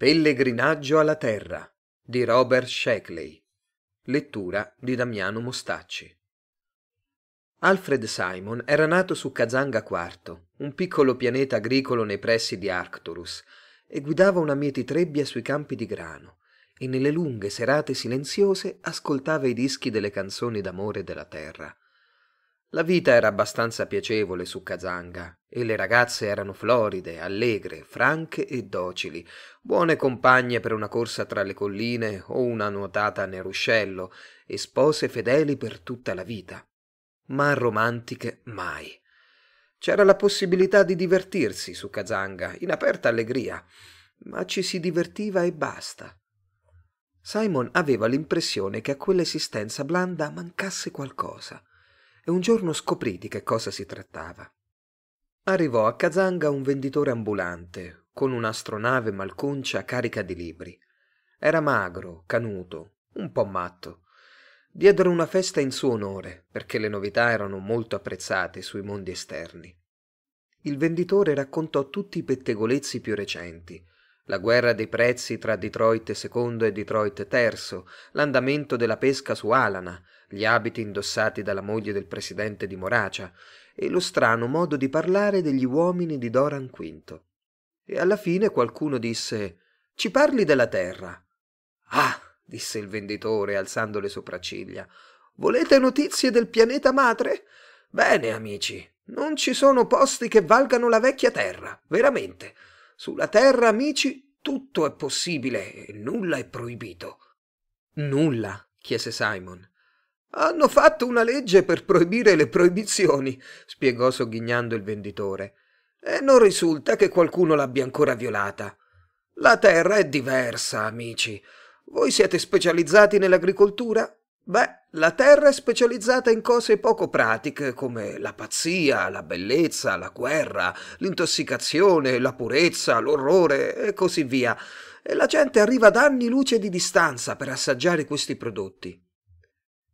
Pellegrinaggio alla Terra di Robert Sheckley. Lettura di Damiano Mostacci. Alfred Simon era nato su Kazanga IV, un piccolo pianeta agricolo nei pressi di Arcturus, e guidava una mieti trebbia sui campi di grano, e nelle lunghe serate silenziose ascoltava i dischi delle canzoni d'amore della terra. La vita era abbastanza piacevole su Kazanga e le ragazze erano floride, allegre, franche e docili, buone compagne per una corsa tra le colline o una nuotata nel ruscello e spose fedeli per tutta la vita. Ma romantiche mai. C'era la possibilità di divertirsi su Kazanga, in aperta allegria, ma ci si divertiva e basta. Simon aveva l'impressione che a quell'esistenza blanda mancasse qualcosa e un giorno scoprì di che cosa si trattava. Arrivò a Kazanga un venditore ambulante, con un'astronave malconcia carica di libri. Era magro, canuto, un po' matto. Diedero una festa in suo onore, perché le novità erano molto apprezzate sui mondi esterni. Il venditore raccontò tutti i pettegolezzi più recenti, la guerra dei prezzi tra Detroit II e Detroit III, l'andamento della pesca su Alana, gli abiti indossati dalla moglie del presidente di Moracia e lo strano modo di parlare degli uomini di Doran V. E alla fine qualcuno disse Ci parli della terra. Ah, disse il venditore alzando le sopracciglia. Volete notizie del pianeta madre? Bene, amici, non ci sono posti che valgano la vecchia terra, veramente. Sulla terra, amici, tutto è possibile e nulla è proibito. Nulla? chiese Simon. Hanno fatto una legge per proibire le proibizioni, spiegò sogghignando il venditore, e non risulta che qualcuno l'abbia ancora violata. La terra è diversa, amici. Voi siete specializzati nell'agricoltura? Beh, la terra è specializzata in cose poco pratiche come la pazzia, la bellezza, la guerra, l'intossicazione, la purezza, l'orrore e così via. E la gente arriva da anni luce di distanza per assaggiare questi prodotti.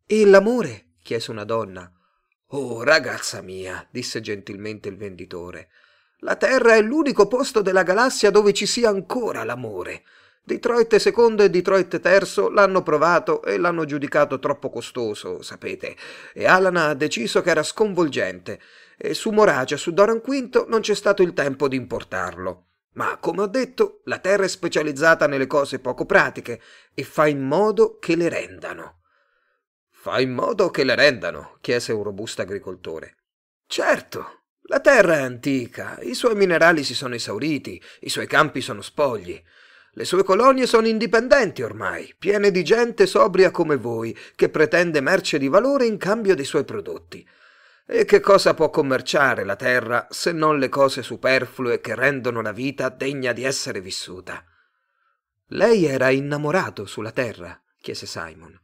E l'amore? chiese una donna. Oh, ragazza mia, disse gentilmente il venditore, la Terra è l'unico posto della galassia dove ci sia ancora l'amore. Detroit II e Detroit III l'hanno provato e l'hanno giudicato troppo costoso, sapete, e Alan ha deciso che era sconvolgente, e su Moragia, su Doran V, non c'è stato il tempo di importarlo. Ma, come ho detto, la Terra è specializzata nelle cose poco pratiche e fa in modo che le rendano. Fa in modo che le rendano? chiese un robusto agricoltore. Certo, la terra è antica, i suoi minerali si sono esauriti, i suoi campi sono spogli. Le sue colonie sono indipendenti ormai, piene di gente sobria come voi, che pretende merce di valore in cambio dei suoi prodotti. E che cosa può commerciare la terra se non le cose superflue che rendono la vita degna di essere vissuta? Lei era innamorato sulla terra? chiese Simon.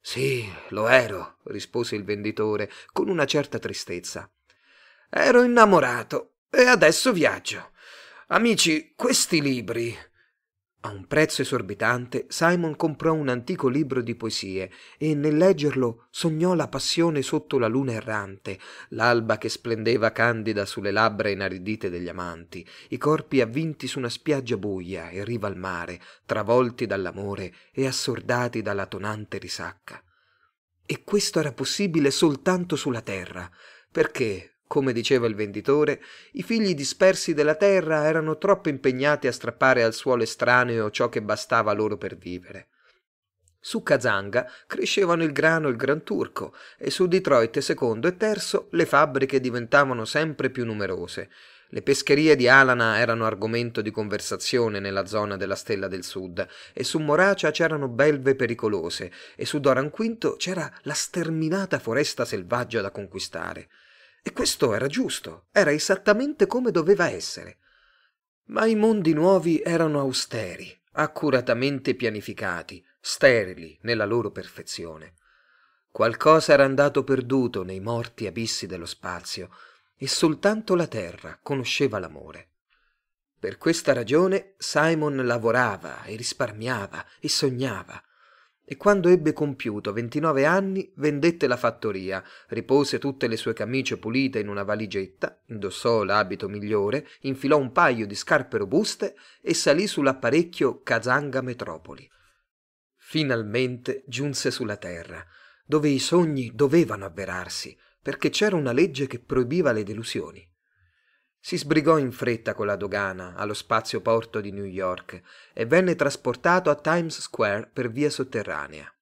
Sì, lo ero, rispose il venditore con una certa tristezza. Ero innamorato e adesso viaggio. Amici, questi libri. A un prezzo esorbitante Simon comprò un antico libro di poesie e nel leggerlo sognò la passione sotto la luna errante, l'alba che splendeva candida sulle labbra inaridite degli amanti, i corpi avvinti su una spiaggia buia e riva al mare, travolti dall'amore e assordati dalla tonante risacca. E questo era possibile soltanto sulla terra, perché, come diceva il venditore, i figli dispersi della terra erano troppo impegnati a strappare al suolo estraneo ciò che bastava loro per vivere. Su Kazanga crescevano il grano e il gran turco e su Detroit secondo e terzo le fabbriche diventavano sempre più numerose. Le pescherie di Alana erano argomento di conversazione nella zona della Stella del Sud e su Moracia c'erano belve pericolose e su Doran V c'era la sterminata foresta selvaggia da conquistare. E questo era giusto, era esattamente come doveva essere. Ma i mondi nuovi erano austeri, accuratamente pianificati, sterili nella loro perfezione. Qualcosa era andato perduto nei morti abissi dello spazio e soltanto la terra conosceva l'amore. Per questa ragione Simon lavorava e risparmiava e sognava e quando ebbe compiuto 29 anni vendette la fattoria, ripose tutte le sue camicie pulite in una valigetta, indossò l'abito migliore, infilò un paio di scarpe robuste e salì sull'apparecchio Kazanga Metropoli. Finalmente giunse sulla terra, dove i sogni dovevano avverarsi, perché c'era una legge che proibiva le delusioni. Si sbrigò in fretta con la dogana allo spazio porto di New York e venne trasportato a Times Square per via sotterranea.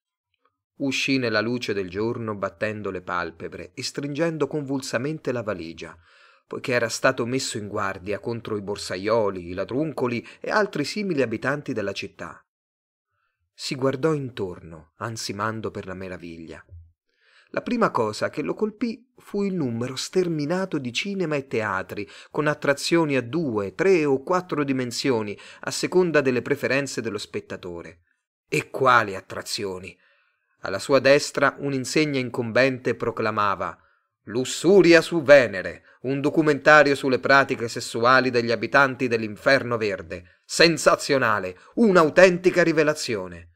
Uscì nella luce del giorno battendo le palpebre e stringendo convulsamente la valigia, poiché era stato messo in guardia contro i borsaioli, i ladruncoli e altri simili abitanti della città. Si guardò intorno, ansimando per la meraviglia. La prima cosa che lo colpì fu il numero sterminato di cinema e teatri, con attrazioni a due, tre o quattro dimensioni, a seconda delle preferenze dello spettatore. E quali attrazioni! Alla sua destra un'insegna incombente proclamava Lussuria su Venere, un documentario sulle pratiche sessuali degli abitanti dell'inferno verde. Sensazionale, un'autentica rivelazione.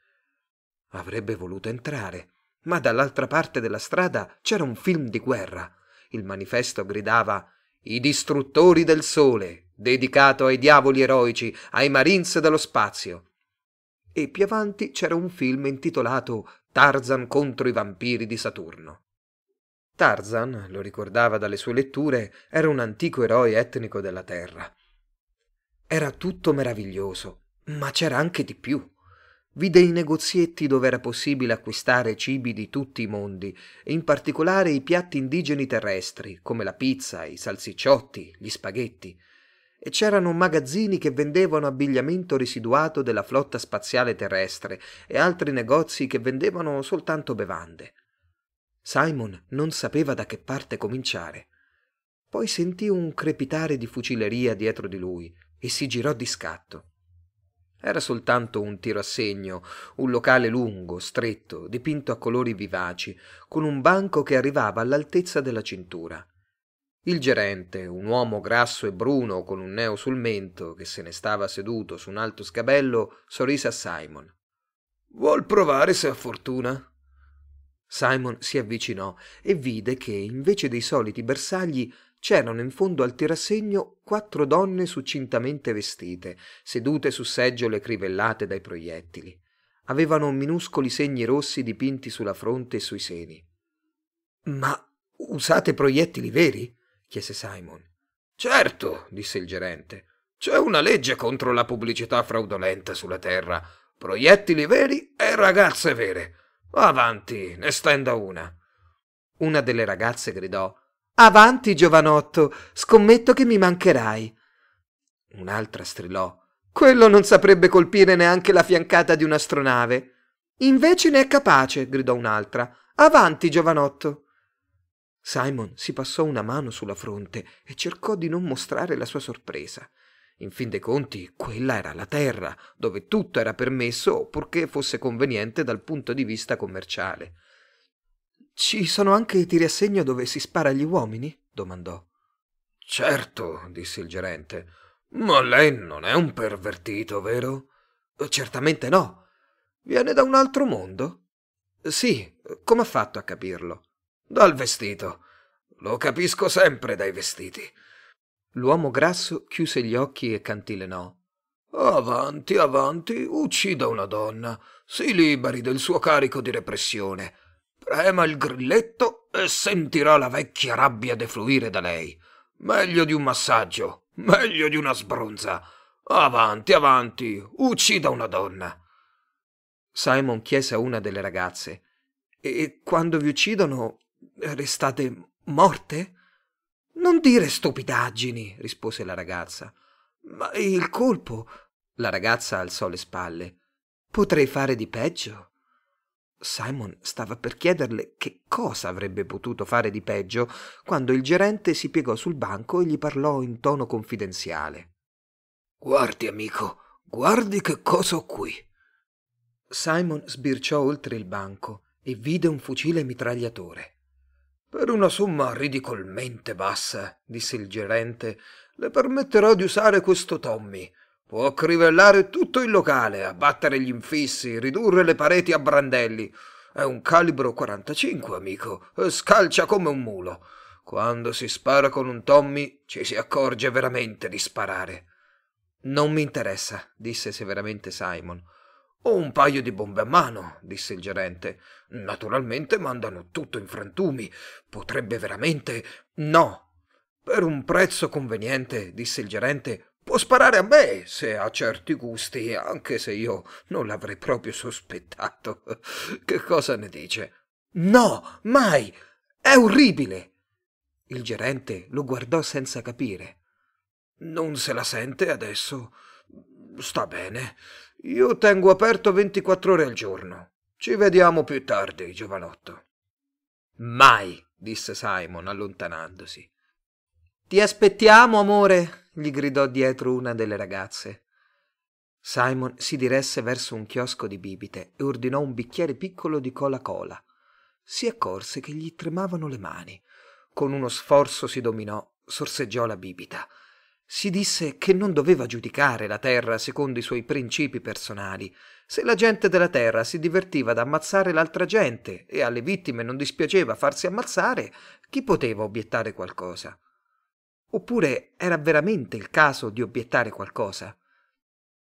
Avrebbe voluto entrare, ma dall'altra parte della strada c'era un film di guerra. Il manifesto gridava I distruttori del sole, dedicato ai diavoli eroici, ai Marines dello spazio. E più avanti c'era un film intitolato Tarzan contro i vampiri di Saturno. Tarzan, lo ricordava dalle sue letture, era un antico eroe etnico della Terra. Era tutto meraviglioso, ma c'era anche di più. Vide i negozietti dove era possibile acquistare cibi di tutti i mondi, e in particolare i piatti indigeni terrestri, come la pizza, i salsicciotti, gli spaghetti. E c'erano magazzini che vendevano abbigliamento residuato della flotta spaziale terrestre e altri negozi che vendevano soltanto bevande. Simon non sapeva da che parte cominciare. Poi sentì un crepitare di fucileria dietro di lui e si girò di scatto. Era soltanto un tiro a segno, un locale lungo, stretto, dipinto a colori vivaci, con un banco che arrivava all'altezza della cintura. Il gerente, un uomo grasso e bruno con un neo sul mento, che se ne stava seduto su un alto scabello, sorrise a Simon. Vuol provare se ha fortuna? Simon si avvicinò e vide che, invece dei soliti bersagli, c'erano in fondo al tirassegno quattro donne succintamente vestite, sedute su seggiole crivellate dai proiettili. Avevano minuscoli segni rossi dipinti sulla fronte e sui seni. Ma usate proiettili veri? chiese Simon. Certo, disse il gerente. C'è una legge contro la pubblicità fraudolenta sulla Terra. Proiettili veri e ragazze vere. Avanti, ne stenda una. Una delle ragazze gridò Avanti, giovanotto, scommetto che mi mancherai. Un'altra strillò. Quello non saprebbe colpire neanche la fiancata di un'astronave. Invece ne è capace, gridò un'altra. Avanti, giovanotto. Simon si passò una mano sulla fronte e cercò di non mostrare la sua sorpresa. In fin dei conti, quella era la terra, dove tutto era permesso purché fosse conveniente dal punto di vista commerciale. Ci sono anche tiri a segno dove si spara agli uomini? domandò. Certo, disse il gerente. Ma lei non è un pervertito, vero? Certamente no. Viene da un altro mondo? Sì, come ha fatto a capirlo? Dal vestito. Lo capisco sempre dai vestiti. L'uomo grasso chiuse gli occhi e cantilenò. Avanti, avanti, uccida una donna, si liberi del suo carico di repressione. Prema il grilletto e sentirà la vecchia rabbia defluire da lei. Meglio di un massaggio, meglio di una sbronza. Avanti, avanti, uccida una donna. Simon chiese a una delle ragazze: E quando vi uccidono restate morte? Non dire stupidaggini, rispose la ragazza. Ma il colpo. La ragazza alzò le spalle. Potrei fare di peggio. Simon stava per chiederle che cosa avrebbe potuto fare di peggio quando il gerente si piegò sul banco e gli parlò in tono confidenziale. Guardi, amico, guardi che cosa ho qui. Simon sbirciò oltre il banco e vide un fucile mitragliatore. Per una somma ridicolmente bassa, disse il gerente, le permetterò di usare questo Tommy. Può crivellare tutto il locale, abbattere gli infissi, ridurre le pareti a brandelli. È un calibro 45, amico, scalcia come un mulo. Quando si spara con un Tommy ci si accorge veramente di sparare. Non mi interessa, disse severamente Simon. Ho un paio di bombe a mano, disse il gerente. Naturalmente mandano tutto in frantumi. Potrebbe veramente. No. Per un prezzo conveniente, disse il gerente, può sparare a me se ha certi gusti, anche se io non l'avrei proprio sospettato. Che cosa ne dice? No, mai. È orribile. Il gerente lo guardò senza capire. Non se la sente adesso? Sta bene. Io tengo aperto 24 ore al giorno. Ci vediamo più tardi, giovanotto. Mai, disse Simon allontanandosi. Ti aspettiamo, amore, gli gridò dietro una delle ragazze. Simon si diresse verso un chiosco di bibite e ordinò un bicchiere piccolo di cola cola. Si accorse che gli tremavano le mani con uno sforzo si dominò, sorseggiò la bibita. Si disse che non doveva giudicare la terra secondo i suoi principi personali. Se la gente della terra si divertiva ad ammazzare l'altra gente e alle vittime non dispiaceva farsi ammazzare, chi poteva obiettare qualcosa? Oppure era veramente il caso di obiettare qualcosa?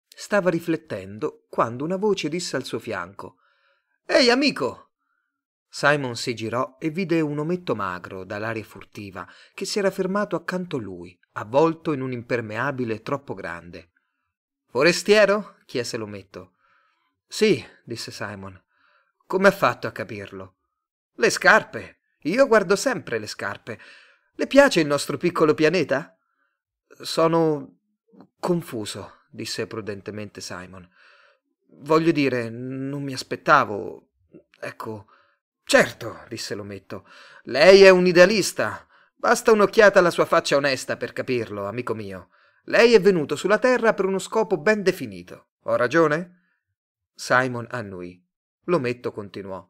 Stava riflettendo quando una voce disse al suo fianco Ehi amico, Simon si girò e vide un ometto magro dall'aria furtiva che si era fermato accanto a lui, avvolto in un impermeabile troppo grande. Forestiero? chiese l'ometto. Sì, disse Simon. Come ha fatto a capirlo? Le scarpe. Io guardo sempre le scarpe. Le piace il nostro piccolo pianeta? Sono confuso, disse prudentemente Simon. Voglio dire, non mi aspettavo. Ecco, Certo, disse l'ometto, lei è un idealista. Basta un'occhiata alla sua faccia onesta per capirlo, amico mio. Lei è venuto sulla Terra per uno scopo ben definito. Ho ragione? Simon annui. L'ometto continuò.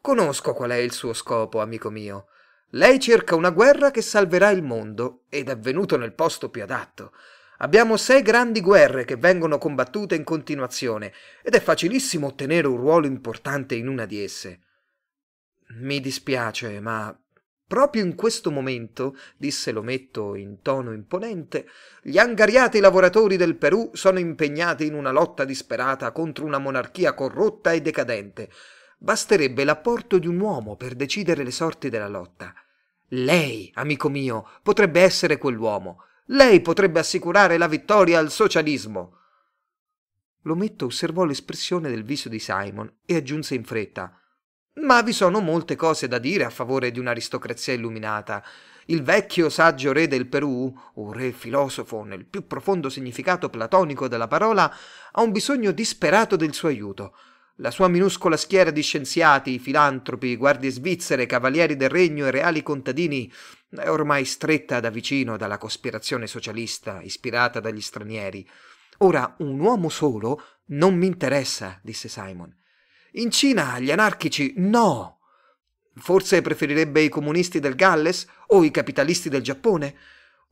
Conosco qual è il suo scopo, amico mio. Lei cerca una guerra che salverà il mondo ed è venuto nel posto più adatto. Abbiamo sei grandi guerre che vengono combattute in continuazione ed è facilissimo ottenere un ruolo importante in una di esse. Mi dispiace, ma proprio in questo momento, disse l'ometto in tono imponente, gli angariati lavoratori del Perù sono impegnati in una lotta disperata contro una monarchia corrotta e decadente. Basterebbe l'apporto di un uomo per decidere le sorti della lotta. Lei, amico mio, potrebbe essere quell'uomo. Lei potrebbe assicurare la vittoria al socialismo. L'ometto osservò l'espressione del viso di Simon e aggiunse in fretta ma vi sono molte cose da dire a favore di un'aristocrazia illuminata. Il vecchio saggio re del Perù, un re filosofo nel più profondo significato platonico della parola, ha un bisogno disperato del suo aiuto. La sua minuscola schiera di scienziati, filantropi, guardie svizzere, cavalieri del regno e reali contadini è ormai stretta da vicino dalla cospirazione socialista ispirata dagli stranieri. Ora, un uomo solo non mi interessa, disse Simon. In Cina gli anarchici no. Forse preferirebbe i comunisti del Galles o i capitalisti del Giappone?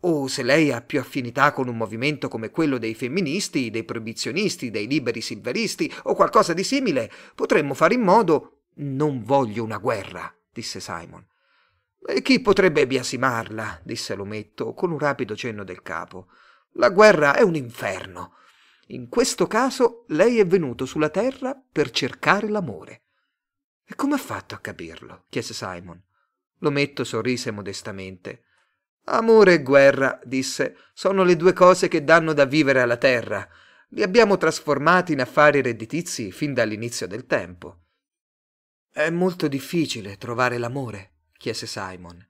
O se lei ha più affinità con un movimento come quello dei femministi, dei proibizionisti, dei liberi silveristi o qualcosa di simile, potremmo fare in modo. Non voglio una guerra, disse Simon. E chi potrebbe biasimarla? disse l'ometto con un rapido cenno del capo. La guerra è un inferno. In questo caso lei è venuto sulla terra per cercare l'amore. E come ha fatto a capirlo? chiese Simon. L'ometto sorrise modestamente. Amore e guerra, disse, sono le due cose che danno da vivere alla terra. Li abbiamo trasformati in affari redditizi fin dall'inizio del tempo. È molto difficile trovare l'amore, chiese Simon.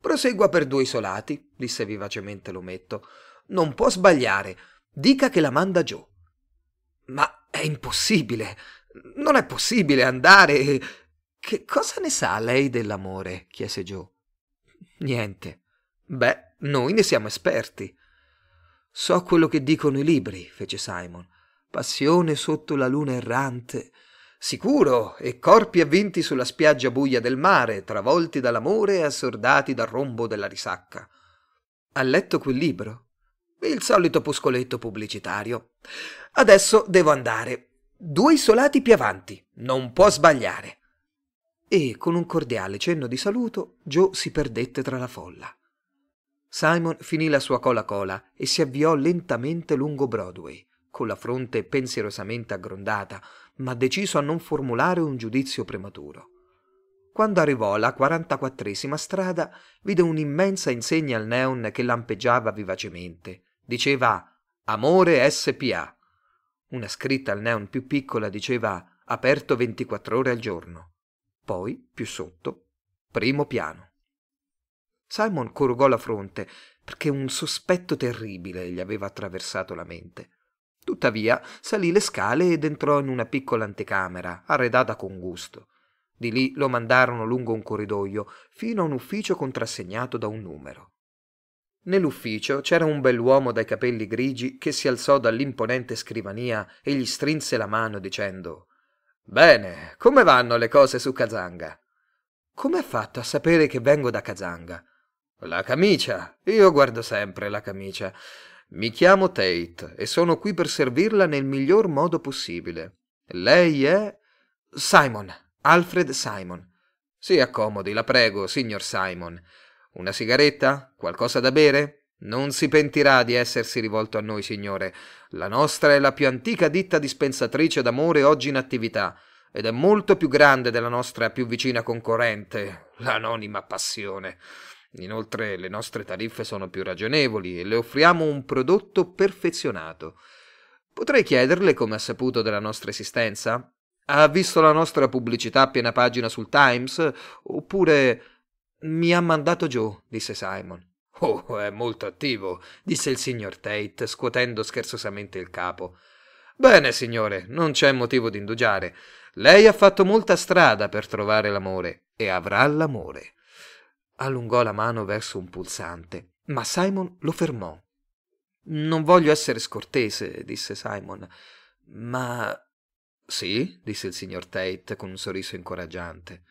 Prosegua per due isolati, disse vivacemente l'ometto. Non può sbagliare. Dica che la manda giù. Ma è impossibile. Non è possibile andare. Che cosa ne sa lei dell'amore? chiese Joe. Niente. Beh, noi ne siamo esperti. So quello che dicono i libri, fece Simon. Passione sotto la luna errante. Sicuro, e corpi avvinti sulla spiaggia buia del mare, travolti dall'amore e assordati dal rombo della risacca. Ha letto quel libro? Il solito puscoletto pubblicitario. Adesso devo andare. Due isolati più avanti. Non può sbagliare. E con un cordiale cenno di saluto, Joe si perdette tra la folla. Simon finì la sua cola-cola e si avviò lentamente lungo Broadway, con la fronte pensierosamente aggrondata, ma deciso a non formulare un giudizio prematuro. Quando arrivò alla 44esima strada, vide un'immensa insegna al neon che lampeggiava vivacemente. Diceva Amore SPA. Una scritta al neon più piccola diceva aperto 24 ore al giorno. Poi, più sotto, primo piano. Simon corrugò la fronte perché un sospetto terribile gli aveva attraversato la mente. Tuttavia salì le scale ed entrò in una piccola anticamera, arredata con gusto. Di lì lo mandarono lungo un corridoio fino a un ufficio contrassegnato da un numero. Nell'ufficio c'era un bell'uomo dai capelli grigi che si alzò dall'imponente scrivania e gli strinse la mano dicendo Bene, come vanno le cose su Kazanga? Come ha fatto a sapere che vengo da Kazanga? La camicia. Io guardo sempre la camicia. Mi chiamo Tate e sono qui per servirla nel miglior modo possibile. Lei è. Simon. Alfred Simon. Si accomodi, la prego, signor Simon. Una sigaretta? Qualcosa da bere? Non si pentirà di essersi rivolto a noi, signore. La nostra è la più antica ditta dispensatrice d'amore oggi in attività ed è molto più grande della nostra più vicina concorrente, l'anonima passione. Inoltre le nostre tariffe sono più ragionevoli e le offriamo un prodotto perfezionato. Potrei chiederle come ha saputo della nostra esistenza? Ha visto la nostra pubblicità a piena pagina sul Times? Oppure mi ha mandato Joe, disse Simon. Oh, è molto attivo, disse il signor Tate, scuotendo scherzosamente il capo. Bene, signore, non c'è motivo di indugiare. Lei ha fatto molta strada per trovare l'amore e avrà l'amore. Allungò la mano verso un pulsante, ma Simon lo fermò. Non voglio essere scortese, disse Simon, ma. Sì, disse il signor Tate con un sorriso incoraggiante.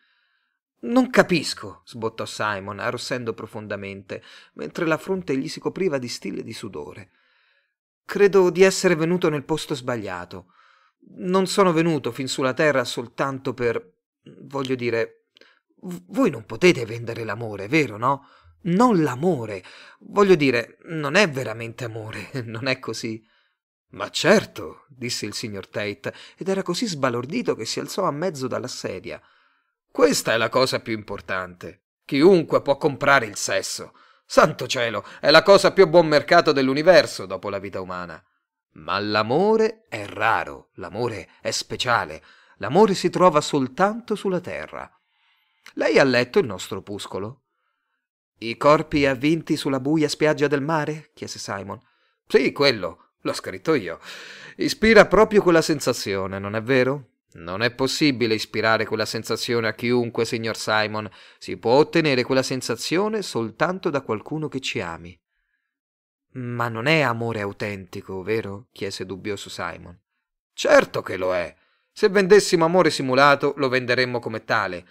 Non capisco, sbottò Simon, arrossendo profondamente, mentre la fronte gli si copriva di stille di sudore. Credo di essere venuto nel posto sbagliato. Non sono venuto fin sulla terra soltanto per. voglio dire, voi non potete vendere l'amore, vero, no? Non l'amore. Voglio dire, non è veramente amore, non è così. Ma certo, disse il signor Tate, ed era così sbalordito che si alzò a mezzo dalla sedia. Questa è la cosa più importante. Chiunque può comprare il sesso. Santo cielo, è la cosa più a buon mercato dell'universo dopo la vita umana. Ma l'amore è raro, l'amore è speciale, l'amore si trova soltanto sulla terra. Lei ha letto il nostro opuscolo? I corpi avvinti sulla buia spiaggia del mare? chiese Simon. Sì, quello. L'ho scritto io. Ispira proprio quella sensazione, non è vero? Non è possibile ispirare quella sensazione a chiunque, signor Simon. Si può ottenere quella sensazione soltanto da qualcuno che ci ami. Ma non è amore autentico, vero? chiese dubbioso Simon. Certo che lo è. Se vendessimo amore simulato, lo venderemmo come tale.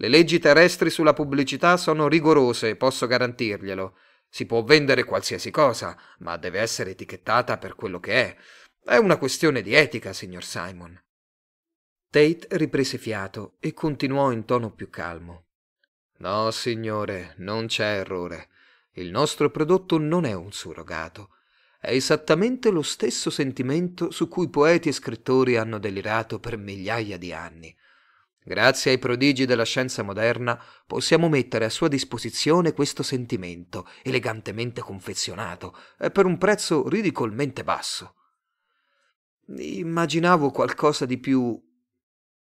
Le leggi terrestri sulla pubblicità sono rigorose, posso garantirglielo. Si può vendere qualsiasi cosa, ma deve essere etichettata per quello che è. È una questione di etica, signor Simon. Tate riprese fiato e continuò in tono più calmo. No, signore, non c'è errore. Il nostro prodotto non è un surrogato. È esattamente lo stesso sentimento su cui poeti e scrittori hanno delirato per migliaia di anni. Grazie ai prodigi della scienza moderna possiamo mettere a sua disposizione questo sentimento, elegantemente confezionato, e per un prezzo ridicolmente basso. Immaginavo qualcosa di più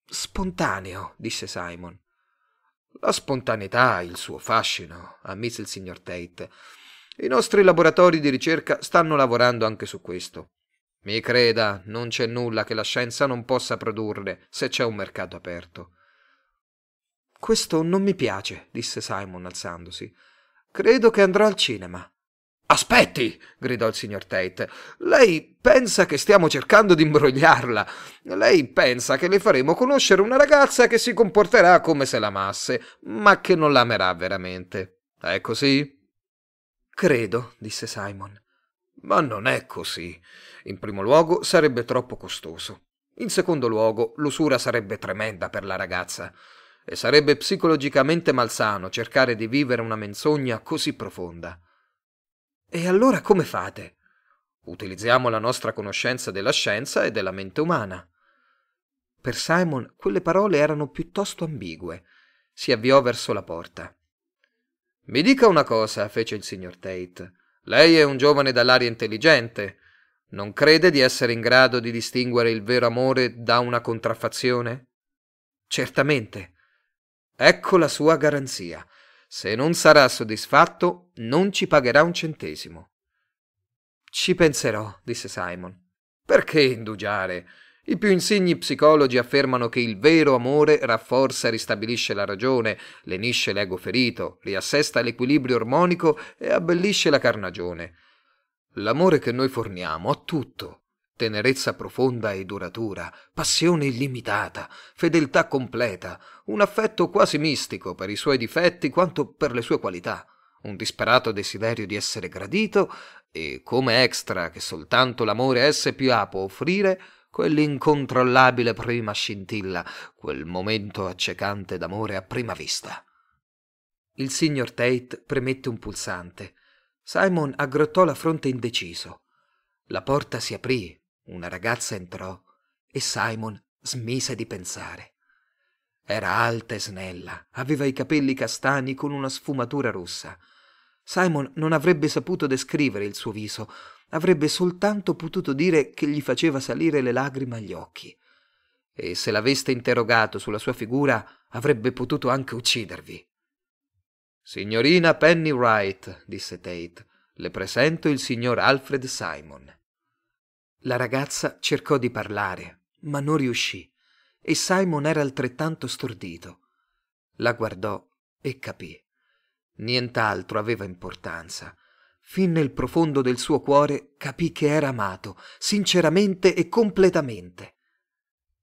spontaneo, disse Simon. La spontaneità ha il suo fascino, ammise il signor Tate. I nostri laboratori di ricerca stanno lavorando anche su questo. Mi creda, non c'è nulla che la scienza non possa produrre se c'è un mercato aperto. Questo non mi piace, disse Simon alzandosi. Credo che andrò al cinema. Aspetti, gridò il signor Tate. Lei pensa che stiamo cercando di imbrogliarla. Lei pensa che le faremo conoscere una ragazza che si comporterà come se l'amasse, ma che non l'amerà veramente. È così? Credo, disse Simon. Ma non è così. In primo luogo sarebbe troppo costoso. In secondo luogo l'usura sarebbe tremenda per la ragazza e sarebbe psicologicamente malsano cercare di vivere una menzogna così profonda. E allora come fate? Utilizziamo la nostra conoscenza della scienza e della mente umana. Per Simon quelle parole erano piuttosto ambigue. Si avviò verso la porta. Mi dica una cosa, fece il signor Tate. Lei è un giovane dall'aria intelligente. Non crede di essere in grado di distinguere il vero amore da una contraffazione? Certamente. Ecco la sua garanzia. Se non sarà soddisfatto, non ci pagherà un centesimo. Ci penserò, disse Simon. Perché indugiare? I più insigni psicologi affermano che il vero amore rafforza e ristabilisce la ragione, lenisce l'ego ferito, riassesta l'equilibrio ormonico e abbellisce la carnagione. L'amore che noi forniamo ha tutto. Tenerezza profonda e duratura, passione illimitata, fedeltà completa, un affetto quasi mistico per i suoi difetti quanto per le sue qualità, un disperato desiderio di essere gradito e, come extra che soltanto l'amore SPA può offrire, quell'incontrollabile prima scintilla, quel momento accecante d'amore a prima vista. Il signor Tate premette un pulsante. Simon aggrottò la fronte indeciso. La porta si aprì, una ragazza entrò e Simon smise di pensare. Era alta e snella, aveva i capelli castani con una sfumatura rossa. Simon non avrebbe saputo descrivere il suo viso, avrebbe soltanto potuto dire che gli faceva salire le lagrime agli occhi. E se l'aveste interrogato sulla sua figura, avrebbe potuto anche uccidervi. Signorina Penny Wright, disse Tate, le presento il signor Alfred Simon. La ragazza cercò di parlare, ma non riuscì, e Simon era altrettanto stordito. La guardò e capì. Nient'altro aveva importanza Fin nel profondo del suo cuore capì che era amato, sinceramente e completamente.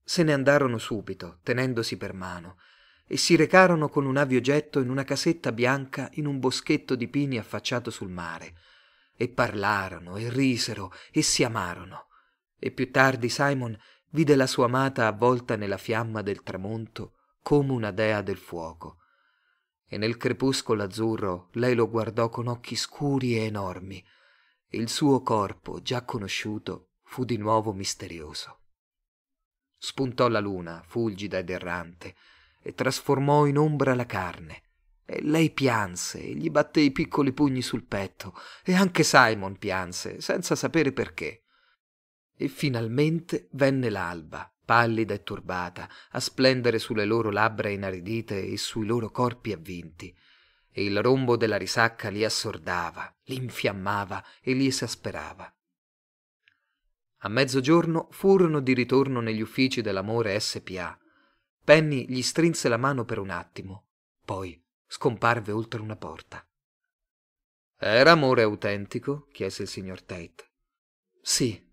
Se ne andarono subito, tenendosi per mano, e si recarono con un aviogetto in una casetta bianca in un boschetto di pini affacciato sul mare, e parlarono e risero e si amarono. E più tardi Simon vide la sua amata avvolta nella fiamma del tramonto come una dea del fuoco e nel crepuscolo azzurro lei lo guardò con occhi scuri e enormi, e il suo corpo, già conosciuto, fu di nuovo misterioso. Spuntò la luna, fulgida ed errante, e trasformò in ombra la carne, e lei pianse e gli batté i piccoli pugni sul petto, e anche Simon pianse, senza sapere perché. E finalmente venne l'alba, pallida e turbata, a splendere sulle loro labbra inaridite e sui loro corpi avvinti, e il rombo della risacca li assordava, li infiammava e li esasperava. A mezzogiorno furono di ritorno negli uffici dell'amore SPA. Penny gli strinse la mano per un attimo, poi scomparve oltre una porta. Era amore autentico? chiese il signor Tate. Sì.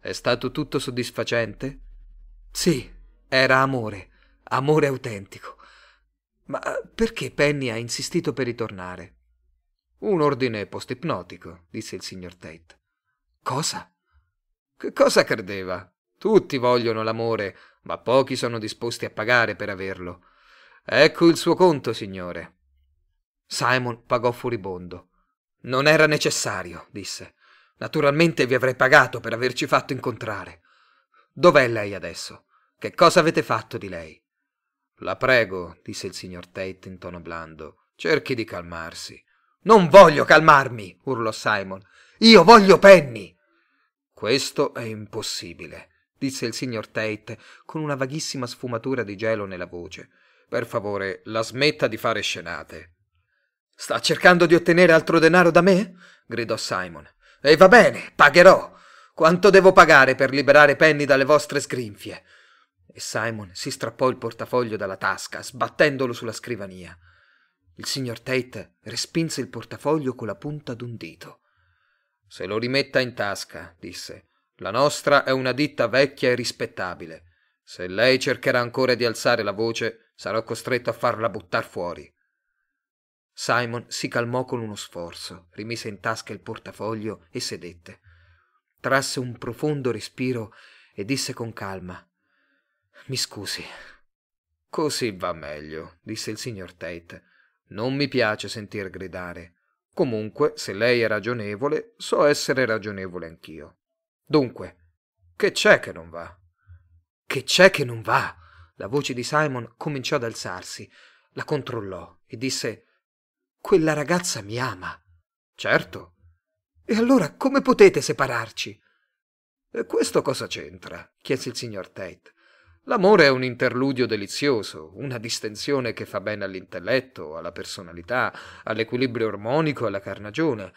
È stato tutto soddisfacente? Sì, era amore, amore autentico. Ma perché Penny ha insistito per ritornare? Un ordine post-ipnotico, disse il signor Tate. Cosa? Che cosa credeva? Tutti vogliono l'amore, ma pochi sono disposti a pagare per averlo. Ecco il suo conto, signore. Simon pagò furibondo. Non era necessario, disse. Naturalmente vi avrei pagato per averci fatto incontrare. Dov'è lei adesso? Che cosa avete fatto di lei? La prego, disse il signor Tate in tono blando, cerchi di calmarsi. Non voglio calmarmi, urlò Simon. Io voglio Penny. Questo è impossibile, disse il signor Tate con una vaghissima sfumatura di gelo nella voce. Per favore, la smetta di fare scenate. Sta cercando di ottenere altro denaro da me? gridò Simon. E va bene, pagherò. Quanto devo pagare per liberare Penny dalle vostre sgrinfie? E Simon si strappò il portafoglio dalla tasca, sbattendolo sulla scrivania. Il signor Tate respinse il portafoglio con la punta d'un dito. Se lo rimetta in tasca, disse. La nostra è una ditta vecchia e rispettabile. Se lei cercherà ancora di alzare la voce, sarò costretto a farla buttar fuori. Simon si calmò con uno sforzo, rimise in tasca il portafoglio e sedette. Trasse un profondo respiro e disse con calma Mi scusi. Così va meglio, disse il signor Tate. Non mi piace sentir gridare. Comunque, se lei è ragionevole, so essere ragionevole anch'io. Dunque, che c'è che non va? Che c'è che non va? La voce di Simon cominciò ad alzarsi. La controllò e disse quella ragazza mi ama. Certo. E allora come potete separarci? E questo cosa c'entra? chiese il signor Tate. L'amore è un interludio delizioso, una distensione che fa bene all'intelletto, alla personalità, all'equilibrio ormonico, alla carnagione.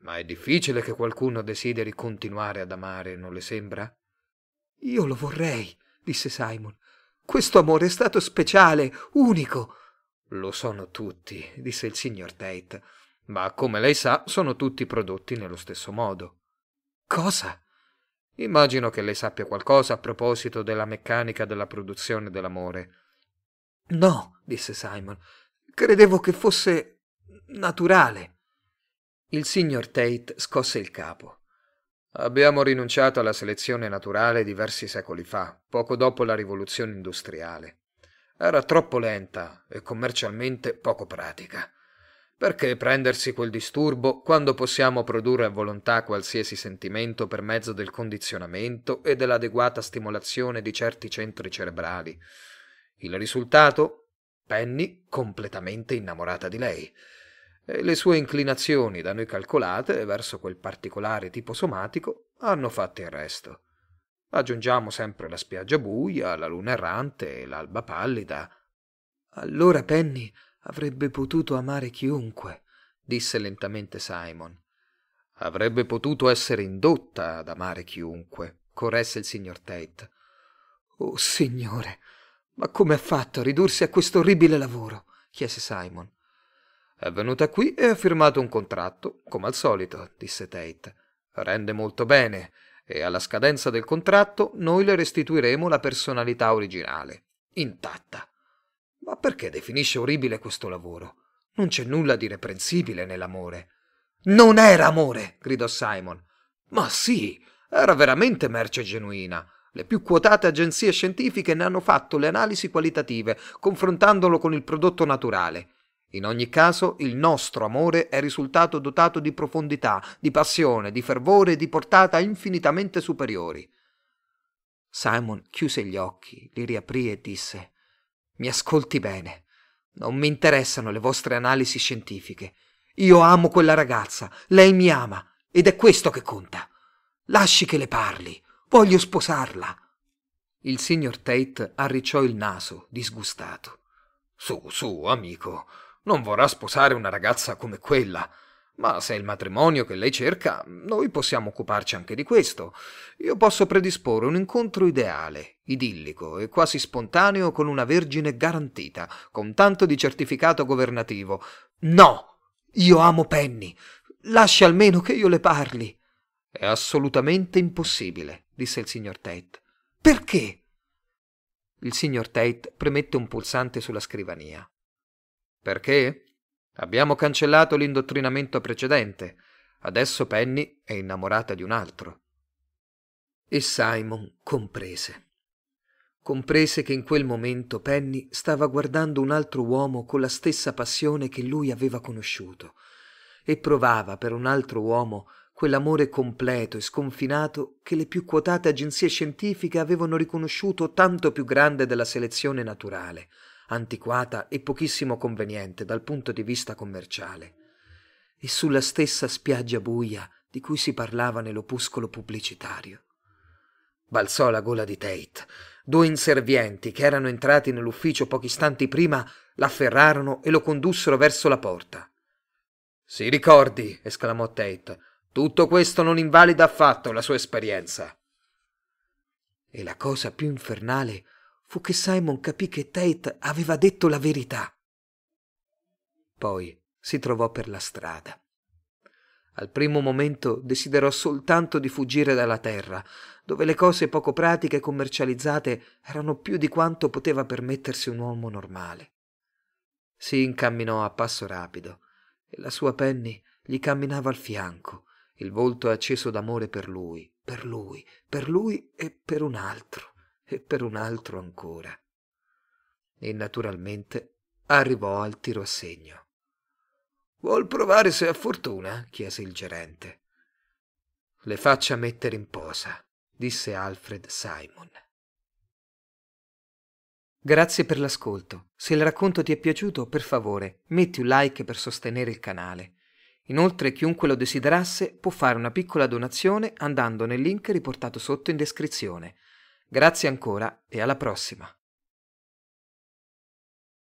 Ma è difficile che qualcuno desideri continuare ad amare, non le sembra? Io lo vorrei, disse Simon. Questo amore è stato speciale, unico. Lo sono tutti, disse il signor Tate, ma come lei sa sono tutti prodotti nello stesso modo. Cosa? Immagino che lei sappia qualcosa a proposito della meccanica della produzione dell'amore. No, disse Simon. Credevo che fosse naturale. Il signor Tate scosse il capo. Abbiamo rinunciato alla selezione naturale diversi secoli fa, poco dopo la rivoluzione industriale. Era troppo lenta e commercialmente poco pratica. Perché prendersi quel disturbo quando possiamo produrre a volontà qualsiasi sentimento per mezzo del condizionamento e dell'adeguata stimolazione di certi centri cerebrali? Il risultato? Penny completamente innamorata di lei. E le sue inclinazioni, da noi calcolate, verso quel particolare tipo somatico, hanno fatto il resto. Aggiungiamo sempre la spiaggia buia, la luna errante e l'alba pallida. Allora Penny avrebbe potuto amare chiunque, disse lentamente Simon. Avrebbe potuto essere indotta ad amare chiunque, corresse il signor Tate. Oh, signore, ma come ha fatto a ridursi a questo orribile lavoro? chiese Simon. È venuta qui e ha firmato un contratto, come al solito, disse Tate. Rende molto bene e alla scadenza del contratto noi le restituiremo la personalità originale, intatta. Ma perché definisce orribile questo lavoro? Non c'è nulla di reprensibile nell'amore. Non era amore, gridò Simon. Ma sì, era veramente merce genuina. Le più quotate agenzie scientifiche ne hanno fatto le analisi qualitative, confrontandolo con il prodotto naturale. In ogni caso, il nostro amore è risultato dotato di profondità, di passione, di fervore e di portata infinitamente superiori. Simon chiuse gli occhi, li riaprì e disse Mi ascolti bene. Non mi interessano le vostre analisi scientifiche. Io amo quella ragazza, lei mi ama, ed è questo che conta. Lasci che le parli. Voglio sposarla. Il signor Tate arricciò il naso, disgustato. Su, su, amico. Non vorrà sposare una ragazza come quella. Ma se è il matrimonio che lei cerca, noi possiamo occuparci anche di questo. Io posso predisporre un incontro ideale, idillico e quasi spontaneo con una vergine garantita, con tanto di certificato governativo. No! Io amo Penny. Lasci almeno che io le parli. È assolutamente impossibile, disse il signor Tate. Perché? Il signor Tate premette un pulsante sulla scrivania. Perché? Abbiamo cancellato l'indottrinamento precedente. Adesso Penny è innamorata di un altro. E Simon comprese. Comprese che in quel momento Penny stava guardando un altro uomo con la stessa passione che lui aveva conosciuto e provava per un altro uomo quell'amore completo e sconfinato che le più quotate agenzie scientifiche avevano riconosciuto tanto più grande della selezione naturale antiquata e pochissimo conveniente dal punto di vista commerciale, e sulla stessa spiaggia buia di cui si parlava nell'opuscolo pubblicitario. Balzò la gola di Tate. Due inservienti che erano entrati nell'ufficio pochi istanti prima l'afferrarono e lo condussero verso la porta. Si ricordi, esclamò Tate, tutto questo non invalida affatto la sua esperienza. E la cosa più infernale fu che Simon capì che Tate aveva detto la verità. Poi si trovò per la strada. Al primo momento desiderò soltanto di fuggire dalla terra, dove le cose poco pratiche e commercializzate erano più di quanto poteva permettersi un uomo normale. Si incamminò a passo rapido e la sua Penny gli camminava al fianco, il volto acceso d'amore per lui, per lui, per lui e per un altro, e per un altro ancora. E naturalmente arrivò al tiro a segno. Vuol provare se ha fortuna? chiese il gerente. Le faccia mettere in posa, disse Alfred Simon. Grazie per l'ascolto. Se il racconto ti è piaciuto, per favore, metti un like per sostenere il canale. Inoltre, chiunque lo desiderasse può fare una piccola donazione andando nel link riportato sotto in descrizione. Grazie ancora e alla prossima.